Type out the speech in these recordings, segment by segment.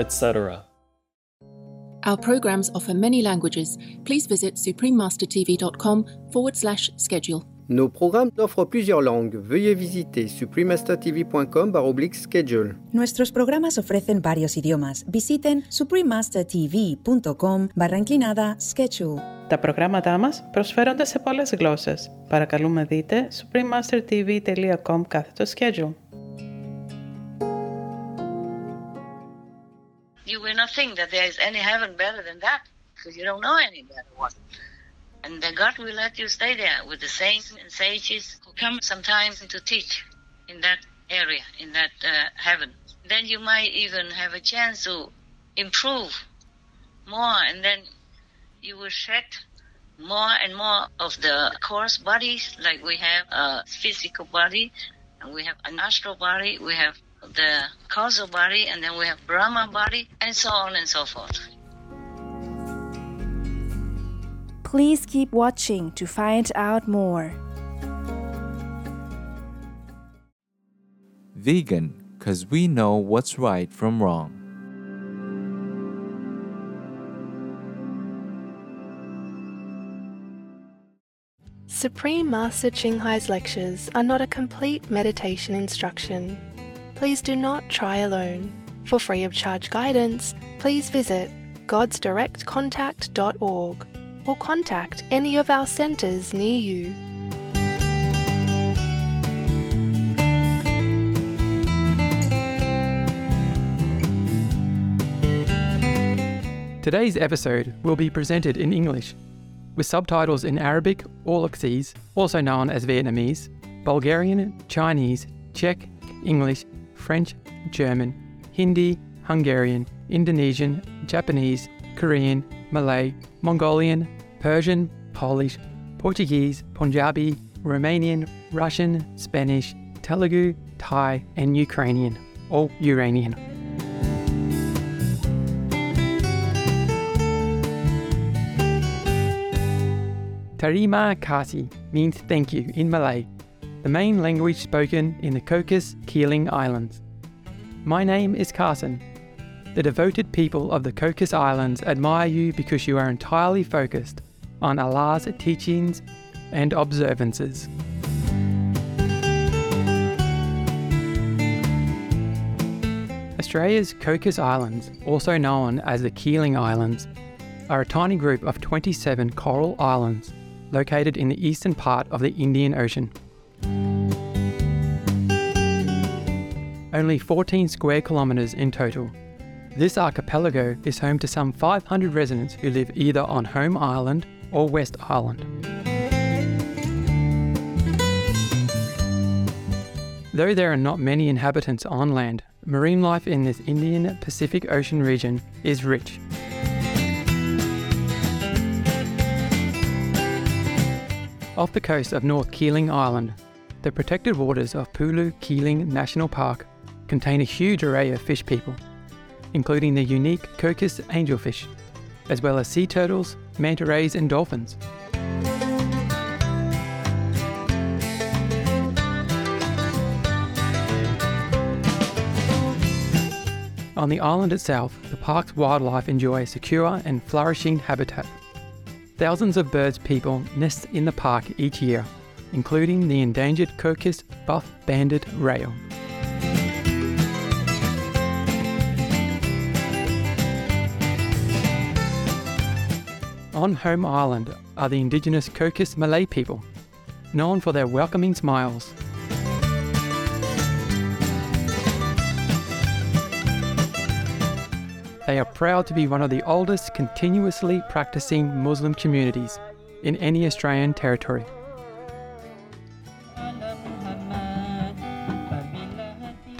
etc. Our programs offer many languages. Please visit suprememastertv.com forward slash schedule. Nos programmes offrent plusieurs langues. Veuillez visiter suprememastertv.com oblique schedule. Nuestros programas ofrecen varios idiomas. Visiten suprememastertv.com barra inclinada schedule. Τα προγράμματά μας προσφέρονται σε πολλές γλώσσες. Παρακαλούμε δείτε suprememastertv.com κάθετο schedule. You will not think that there is any heaven better than that because you don't know any better one. And then God will let you stay there with the saints and sages who come sometimes to teach in that area, in that uh, heaven. Then you might even have a chance to improve more, and then you will shed more and more of the coarse bodies, like we have a physical body, and we have an astral body, we have the causal body, and then we have Brahma body, and so on and so forth. Please keep watching to find out more. Vegan, because we know what's right from wrong. Supreme Master Ching Hai's lectures are not a complete meditation instruction. Please do not try alone. For free of charge guidance, please visit godsdirectcontact.org or contact any of our centres near you. Today's episode will be presented in English, with subtitles in Arabic or Aulacese, also known as Vietnamese, Bulgarian, Chinese, Czech, English, French, German, Hindi, Hungarian, Indonesian, Japanese, Korean, Malay, Mongolian, Persian, Polish, Portuguese, Punjabi, Romanian, Russian, Spanish, Telugu, Thai, and Ukrainian, all Uranian. Terima kasih means thank you in Malay, the main language spoken in the Cocos Keeling Islands. My name is Carson. The devoted people of the Cocos Islands admire you because you are entirely focused on Allah's teachings and observances. Australia's Cocos Islands, also known as the Keeling Islands, are a tiny group of 27 coral islands located in the eastern part of the Indian Ocean. Only 14 square kilometres in total. This archipelago is home to some 500 residents who live either on Home Island or West Island. Though there are not many inhabitants on land, marine life in this Indian Pacific Ocean region is rich. Off the coast of North Keeling Island, the protected waters of Pulu Keeling National Park contain a huge array of fish people, including the unique Cocos angelfish, as well as sea turtles, manta rays, and dolphins. On the island itself, the park's wildlife enjoy a secure and flourishing habitat. Thousands of birds people nest in the park each year, including the endangered Cocos buff-banded rail. On Home Island are the indigenous Cocos Malay people, known for their welcoming smiles. They are proud to be one of the oldest continuously practicing Muslim communities, in any Australian territory.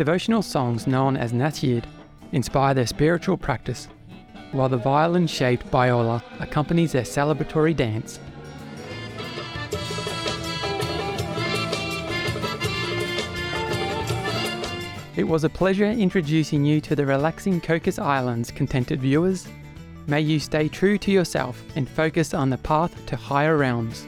Devotional songs known as Nasyid inspire their spiritual practice, while the violin shaped biola accompanies their celebratory dance. It was a pleasure introducing you to the relaxing Cocos Islands, contented viewers. May you stay true to yourself and focus on the path to higher realms.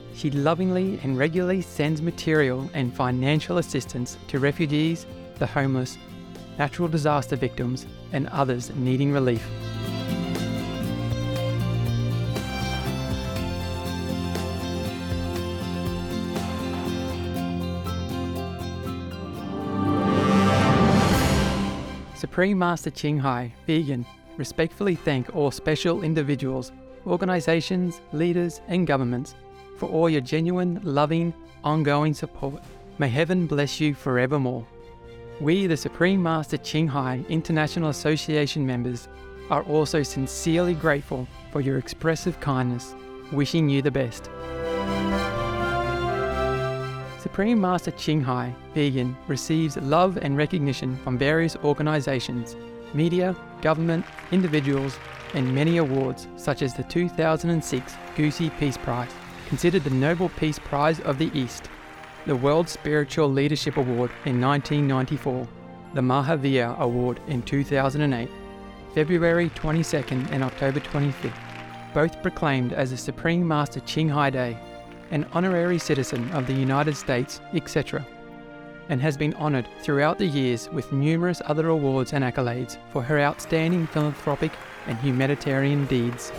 she lovingly and regularly sends material and financial assistance to refugees, the homeless, natural disaster victims, and others needing relief. Supreme Master Ching Hai, vegan, respectfully thank all special individuals, organisations, leaders, and governments for all your genuine, loving, ongoing support. May heaven bless you forevermore. We, the Supreme Master Ching Hai International Association members, are also sincerely grateful for your expressive kindness, wishing you the best. Supreme Master Ching Hai, vegan, receives love and recognition from various organisations, media, government, individuals, and many awards such as the 2006 Gusi Peace Prize, considered the Nobel Peace Prize of the East, the World Spiritual Leadership Award in 1994, the Mahavir Award in 2008, February 22nd and October 25th, both proclaimed as the Supreme Master Ching Hai Day, an honorary citizen of the United States, etc., and has been honoured throughout the years with numerous other awards and accolades for her outstanding philanthropic and humanitarian deeds.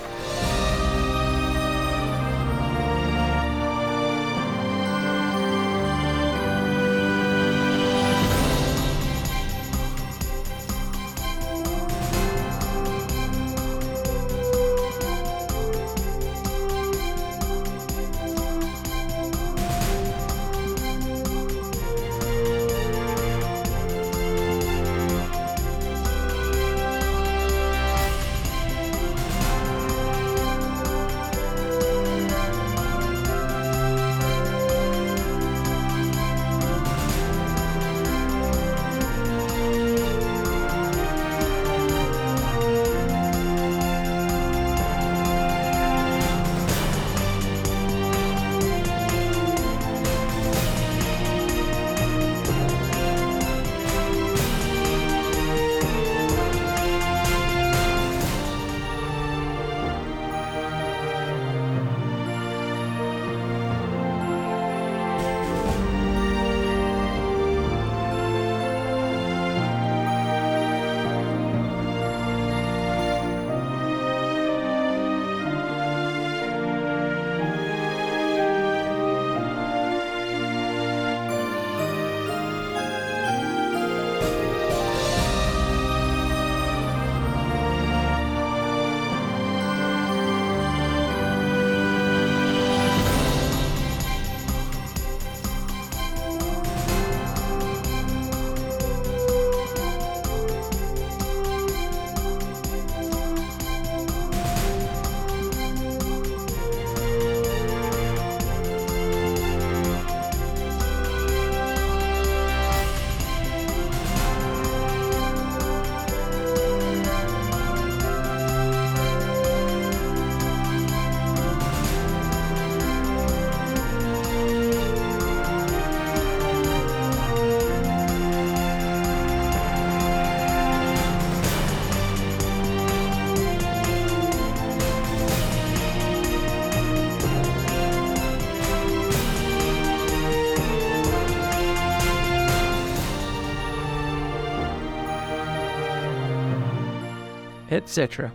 Etc.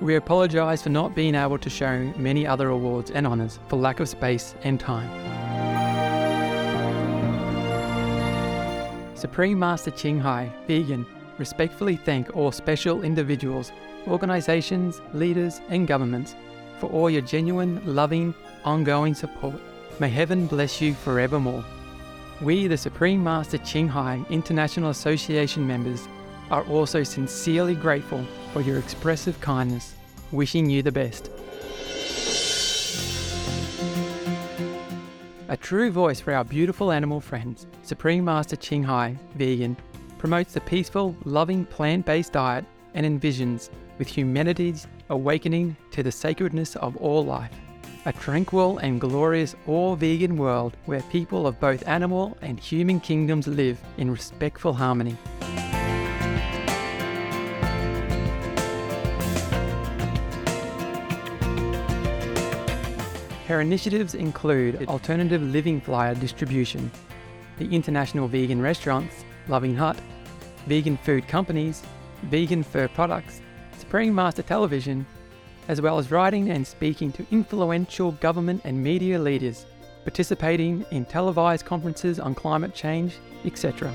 We apologise for not being able to show many other awards and honours for lack of space and time. Supreme Master Ching Hai, vegan, respectfully thank all special individuals, organisations, leaders, and governments for all your genuine, loving, ongoing support. May heaven bless you forevermore. We, the Supreme Master Ching Hai International Association members, are also sincerely grateful for your expressive kindness, wishing you the best. A true voice for our beautiful animal friends, Supreme Master Ching Hai, vegan, promotes the peaceful, loving plant based diet and envisions with humanity's awakening to the sacredness of all life. A tranquil and glorious all vegan world where people of both animal and human kingdoms live in respectful harmony. Her initiatives include alternative living flyer distribution, the International Vegan Restaurants, Loving Hut, vegan food companies, vegan fur products, Supreme Master Television, as well as writing and speaking to influential government and media leaders, participating in televised conferences on climate change, etc.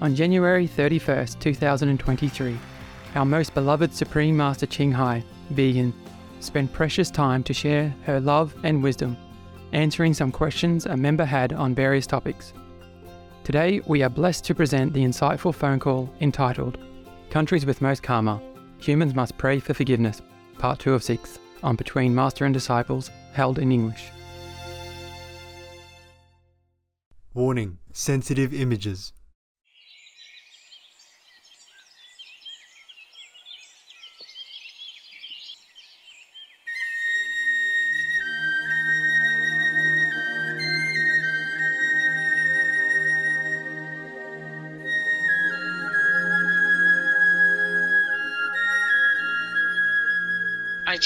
on January 31, 2023, our most beloved Supreme Master Ching Hai, vegan, spent precious time to share her love and wisdom, answering some questions a member had on various topics. Today, we are blessed to present the insightful phone call entitled Countries with Most Karma Humans Must Pray for Forgiveness, Part 2 of 6, on Between Master and Disciples, held in English. Warning Sensitive Images.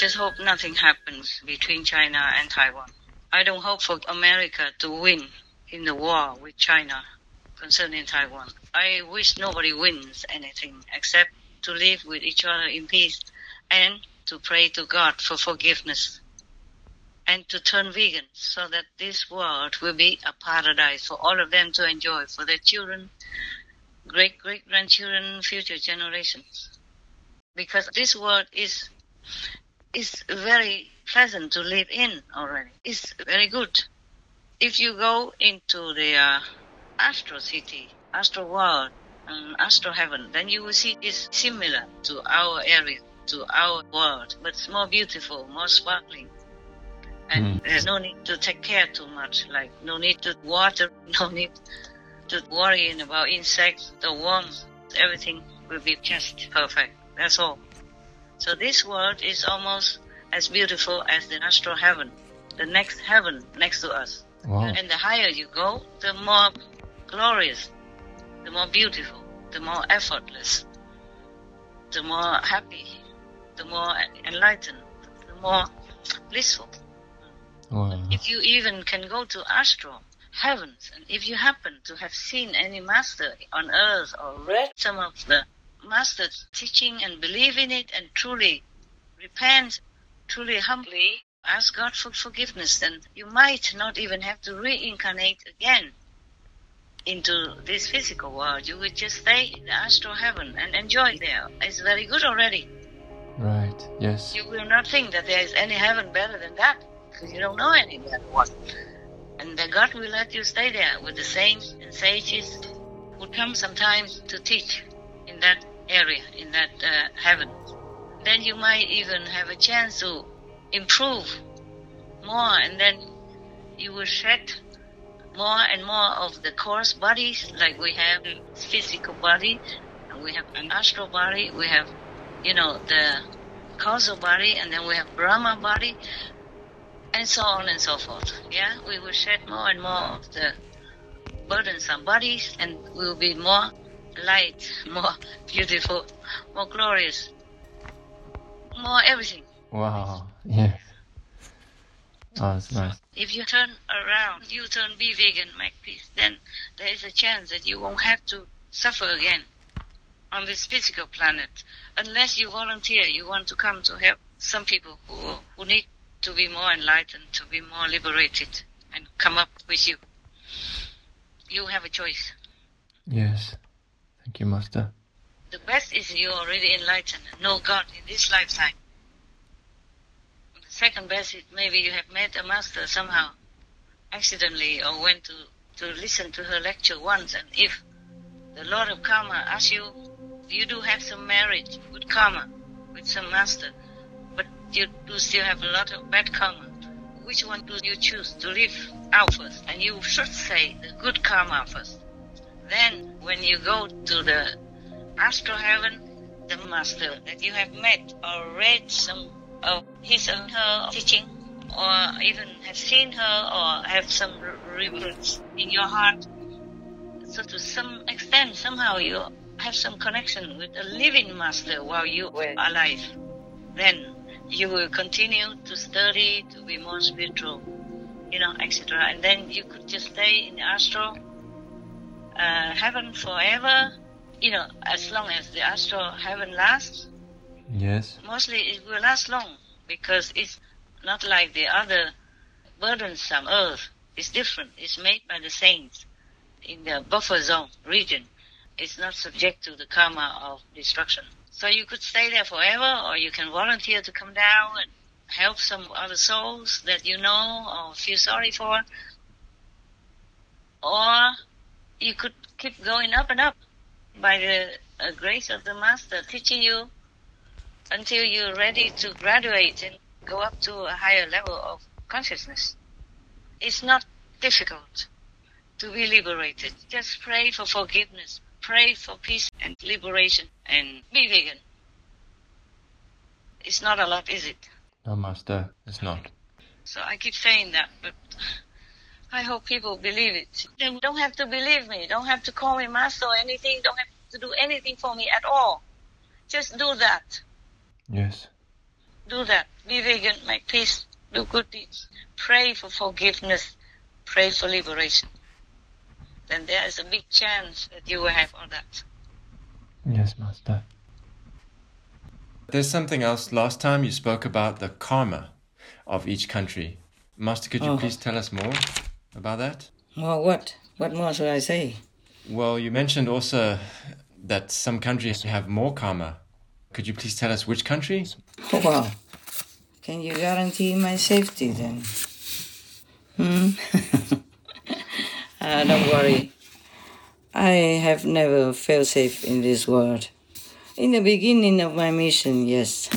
Just hope nothing happens between China and Taiwan. I don't hope for America to win in the war with China concerning Taiwan. I wish nobody wins anything except to live with each other in peace and to pray to God for forgiveness and to turn vegan so that this world will be a paradise for all of them to enjoy, for their children, great great grandchildren, future generations. Because this world is is very pleasant to live in already. It's very good. If you go into the uh, astral city, astral world, and astral heaven, then you will see it's similar to our area, to our world, but it's more beautiful, more sparkling. And there's no need to take care too much, like no need to water, no need to worry about insects, the worms, everything will be just perfect. That's all. So this world is almost as beautiful as the astral heaven, the next heaven next to us. Wow. And the higher you go, the more glorious, the more beautiful, the more effortless, the more happy, the more enlightened, the more blissful. Wow. If you even can go to astral heavens, and if you happen to have seen any master on earth or read some of the master's teaching and believe in it and truly repent, truly humbly ask God for forgiveness, then you might not even have to reincarnate again into this physical world. You would just stay in the astral heaven and enjoy there. It's very good already. Right. Yes. You will not think that there is any heaven better than that because you don't know any better one. And the God will let you stay there with the saints and sages who come sometimes to teach in that area, in that uh, heaven. Then you might even have a chance to improve more, and then you will shed more and more of the coarse bodies, like we have physical body, we have an astral body, we have, you know, the causal body, and then we have Brahma body, and so on and so forth. Yeah, we will shed more and more of the burdensome bodies, and we will be more light, more beautiful, more glorious, more everything. Wow. Yeah. Oh, that's nice. If you turn around, you turn be vegan, make peace, then there is a chance that you won't have to suffer again on this physical planet, unless you volunteer. You want to come to help some people who who need to be more enlightened, to be more liberated, and come up with you. You have a choice. Yes. Thank you, Master. The best is you're already enlightened, know God in this lifetime. The second best is maybe you have met a master somehow, accidentally, or went to, to listen to her lecture once, and if the Lord of Karma asks you, you do have some marriage, good karma, with some master, but you do still have a lot of bad karma. Which one do you choose to live out first? And you should say the good karma first. Then, when you go to the astral heaven, the master that you have met or read some of his or her teaching, or even have seen her or have some remembrance in your heart. So, to some extent, somehow you have some connection with a living master while you were alive. Then you will continue to study to be more spiritual, you know, etc. And then you could just stay in the astral uh, heaven forever, you know, as long as the astral heaven lasts. Yes. Mostly it will last long because it's not like the other burdensome earth. It's different. It's made by the saints in the buffer zone region. It's not subject to the karma of destruction. So you could stay there forever or you can volunteer to come down and help some other souls that you know or feel sorry for. Or you could keep going up and up by the uh, grace of the Master teaching you until you're ready to graduate and go up to a higher level of consciousness. It's not difficult to be liberated. Just pray for forgiveness, pray for peace and liberation, and be vegan. It's not a lot, is it? No, Master, it's not. So I keep saying that, but I hope people believe it. They don't have to believe me, don't have to call me master or anything, don't have to do anything for me at all. Just do that. Yes. Do that. Be vegan, make peace, do good deeds. Pray for forgiveness, pray for liberation. Then there is a big chance that you will have all that. Yes, Master. There's something else. Last time you spoke about the karma of each country. Master, could you Oh. please tell us more about that? Well, what? What more should I say? Well, you mentioned also that some countries have more karma. Could you please tell us which countries? Oh, wow. Can you guarantee my safety then? Hmm? Ah, don't worry. I have never felt safe in this world. In the beginning of my mission, yes.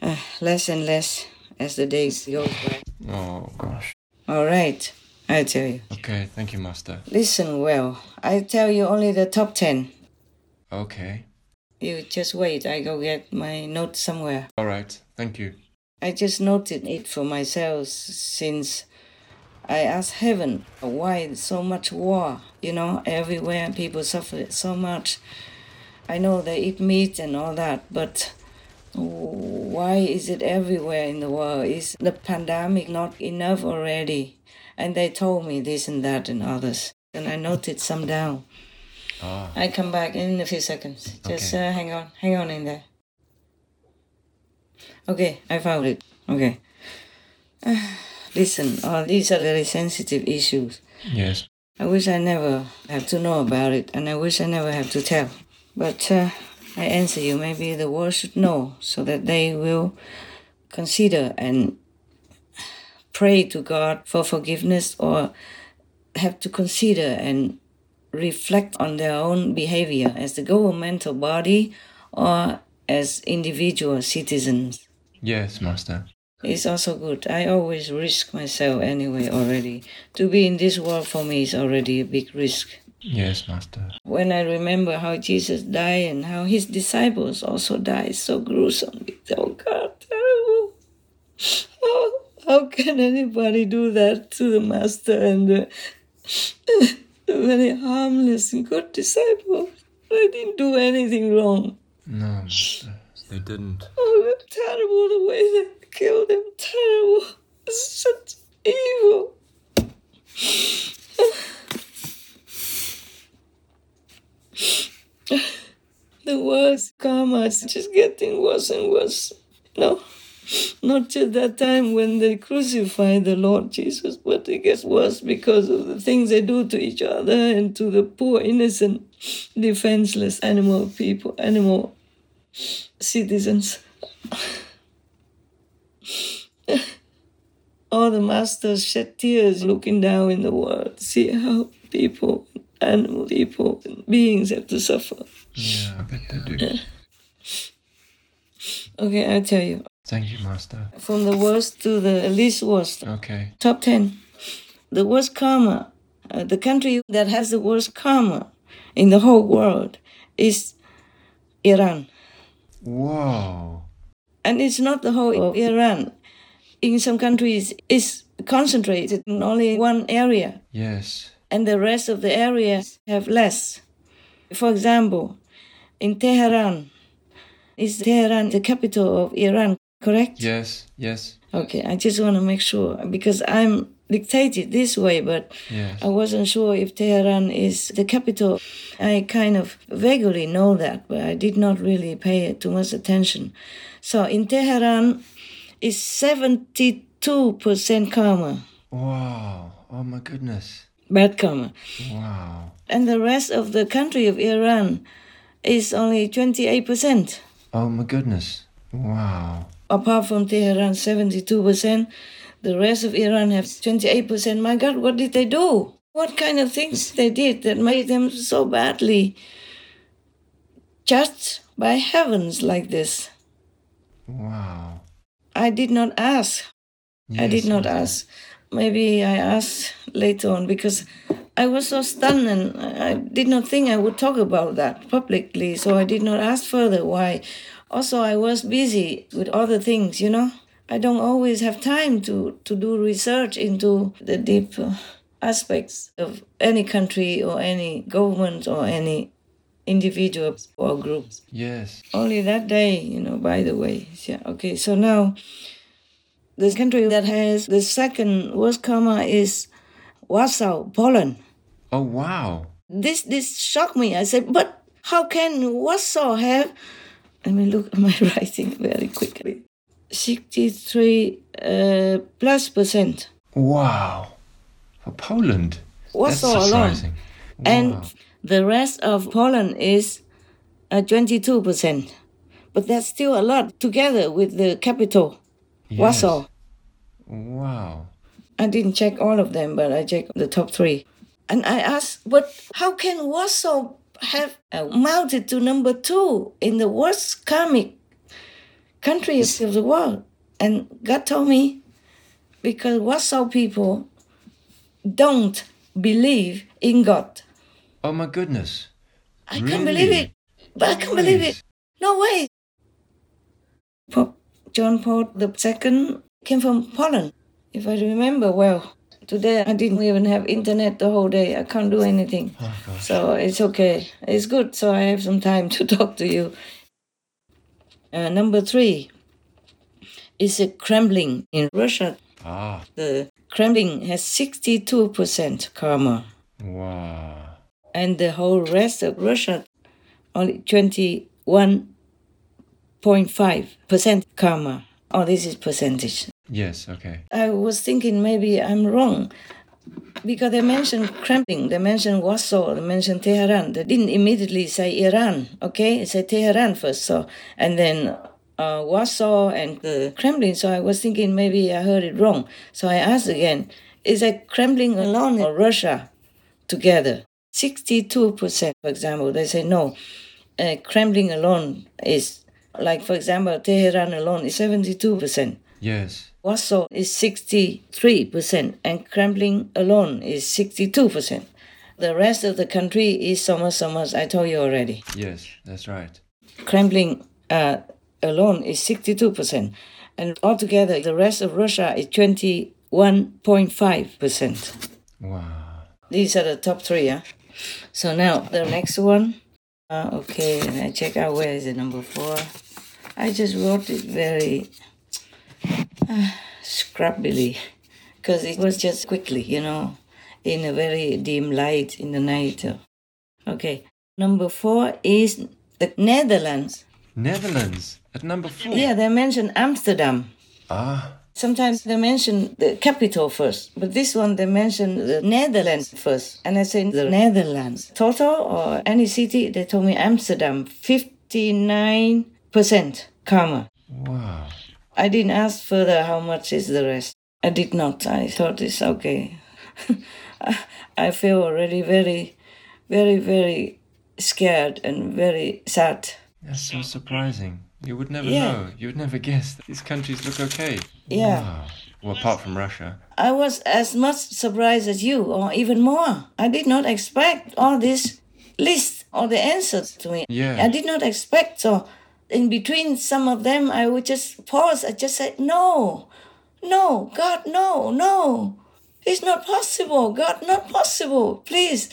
Uh, less and less as the days go by. Oh, gosh. All right, I tell you. Okay, thank you, Master. Listen well. I tell you only the top ten. Okay. You just wait. I go get my note somewhere. All right, thank you. I just noted it for myself since I asked heaven why so much war. You know, everywhere people suffer so much. I know they eat meat and all that, but why is it everywhere in the world? Is the pandemic not enough already? And they told me this and that and others. And I noted some down. Ah. I come back in a few seconds. Just uh, hang on, hang on in there. Okay, I found it. Okay. Listen, uh, these are very sensitive issues. Yes. I wish I never have to know about it, and I wish I never have to tell. But uh, I answer you, maybe the world should know so that they will consider and pray to God for forgiveness or have to consider and reflect on their own behavior as the governmental body or as individual citizens. Yes, Master. It's also good. I always risk myself anyway already. To be in this world for me is already a big risk. Yes, Master. When I remember how Jesus died and how his disciples also died so gruesomely, oh God, terrible. Oh, how can anybody do that to the Master and uh, the, the very harmless and good disciples? They didn't do anything wrong. No, Master. They didn't. Oh, terrible the way they killed him. Terrible. Such evil. The worst karma is just getting worse and worse. No, not till that time when they crucify the Lord Jesus, but it gets worse because of the things they do to each other and to the poor, innocent, defenseless animal people, animal citizens. All the masters shed tears looking down in the world, see how people, animal people, beings have to suffer. Yeah, I bet they do. Okay, I'll tell you. Thank you, Master. From the worst to the least worst. Okay. Top 10. The worst karma, uh, the country that has the worst karma in the whole world is Iran. Wow. And it's not the whole of Iran. In some countries, it's concentrated in only one area, Yes. And the rest of the areas have less. For example, in Tehran, is Tehran the capital of Iran, correct? Yes. Yes. Okay, I just want to make sure because I'm dictated this way, but Yes. I wasn't sure if Tehran is the capital. I kind of vaguely know that, but I did not really pay too much attention. So in Tehran, is 72% karma, Wow. Oh my goodness. Bad karma. Wow. And the rest of the country of Iran is only 28%. Oh my goodness. Wow. Apart from Tehran, 72%. The rest of Iran has 28%. My God, what did they do? What kind of things they did that made them so badly judged by heavens like this? Wow. I did not ask. I did not ask. Maybe I asked later on because I was so stunned and I did not think I would talk about that publicly, so I did not ask further why. Also, I was busy with other things, you know. I don't always have time to, to do research into the deep uh, aspects of any country or any government or any individuals or groups. Yes. Only that day, you know, by the way. Yeah, okay, so now the country that has the second worst karma is Warsaw, Poland. Oh wow. This this shocked me. I said, but how can Warsaw have let me look at my writing very quickly. 63 uh, plus percent. Wow. For Poland. Warsaw That's alone. surprising. And the rest of Poland is uh, 22%. But that's still a lot together with the capital, Yes. Warsaw. Wow. I didn't check all of them, but I checked the top three. And I asked, but how can Warsaw have mounted to number two in the worst karmic countries of the world? And God told me, because Warsaw people don't believe in God. Oh my goodness. I can't believe it. But I can't believe it. No way. Pope John Paul II came from Poland, if I remember well. Today I didn't even have internet the whole day. I can't do anything. so it's okay. It's good. So I have some time to talk to you. Uh, number three is a Kremlin in Russia. Ah. The Kremlin has 62% karma Wow. and the whole rest of Russia only 21.5% karma. Oh, this is percentage. Yes, okay. I was thinking maybe I'm wrong because they mentioned Kremlin, they mentioned Warsaw, they mentioned Tehran. They didn't immediately say Iran, okay? They said Tehran first, so and then uh, Warsaw and the Kremlin. So I was thinking maybe I heard it wrong. So I asked again: Is it Kremlin alone or Russia together? Sixty-two percent, for example. They say no. Uh, Kremlin alone is like, for example, Tehran alone is seventy-two percent. Yes. Warsaw is 63%, and Kremlin alone is 62%. The rest of the country is summer, summers, I told you already. Yes, that's right. Kremlin uh, alone is 62%, and altogether the rest of Russia is 21.5%. Wow. These are the top three, yeah? So now the next one. Uh, okay, and I check out where is the number four. I just wrote it very uh, scrappily because it was just quickly, you know, in a very dim light in the night. Okay, number four is the Netherlands. Netherlands at number four. Yeah, they mentioned Amsterdam. Ah. Sometimes they mention the capital first, but this one they mention the Netherlands first. And I say the Netherlands. Total or any city, they told me Amsterdam, 59% karma. Wow. I didn't ask further how much is the rest. I did not. I thought it's okay. I feel already very, very, very scared and very sad. That's so surprising. You would never Yeah. know. You would never guess that these countries look okay. Yeah. Wow. Well, apart from Russia. I was as much surprised as you, or even more. I did not expect all this list or the answers to me. Yeah. I did not expect. So, in between some of them, I would just pause. I just said, No, no, God, no, no. It's not possible. God, not possible. Please,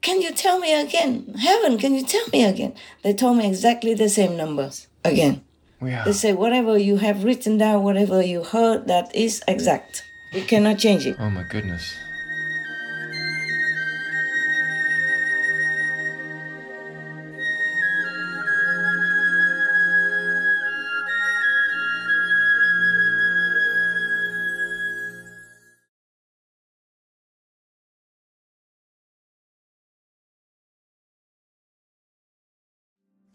can you tell me again? Heaven, can you tell me again? They told me exactly the same numbers again. Wow. They say, Whatever you have written down, whatever you heard, that is exact. You cannot change it. Oh my goodness.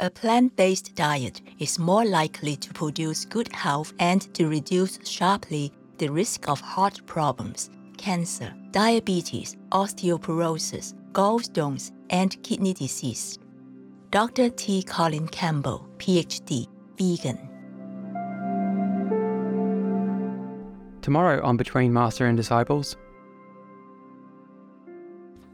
A plant based diet is more likely to produce good health and to reduce sharply the risk of heart problems, cancer, diabetes, osteoporosis, gallstones, and kidney disease. Dr. T. Colin Campbell, PhD, vegan. Tomorrow on Between Master and Disciples,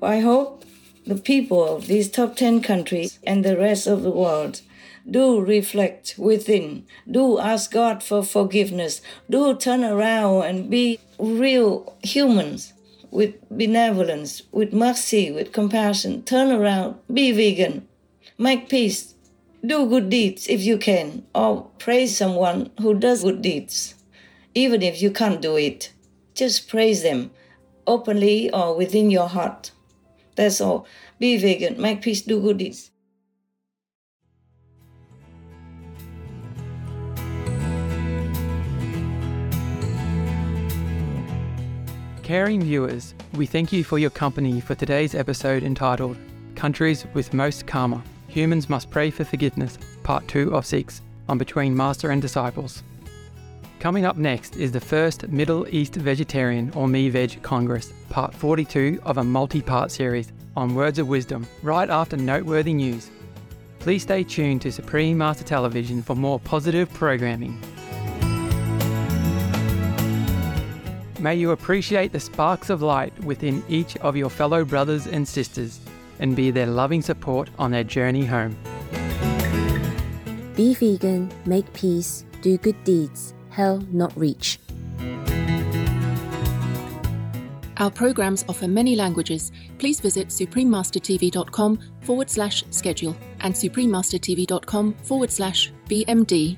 I hope the people of these top 10 countries and the rest of the world do reflect within, do ask God for forgiveness, do turn around and be real humans with benevolence, with mercy, with compassion. Turn around, be vegan, make peace, do good deeds if you can, or praise someone who does good deeds. Even if you can't do it, just praise them openly or within your heart. That's all. Be vegan, make peace, do good deeds. Caring viewers, we thank you for your company for today's episode entitled Countries with Most Karma Humans Must Pray for Forgiveness, Part 2 of 6, on Between Master and Disciples. Coming up next is the first Middle East Vegetarian or Me Veg Congress, Part 42 of a multi part series on words of wisdom, right after noteworthy news. Please stay tuned to Supreme Master Television for more positive programming. May you appreciate the sparks of light within each of your fellow brothers and sisters and be their loving support on their journey home. Be vegan, make peace, do good deeds, hell not reach. Our programs offer many languages. Please visit suprememastertv.com forward slash schedule and suprememastertv.com forward slash BMD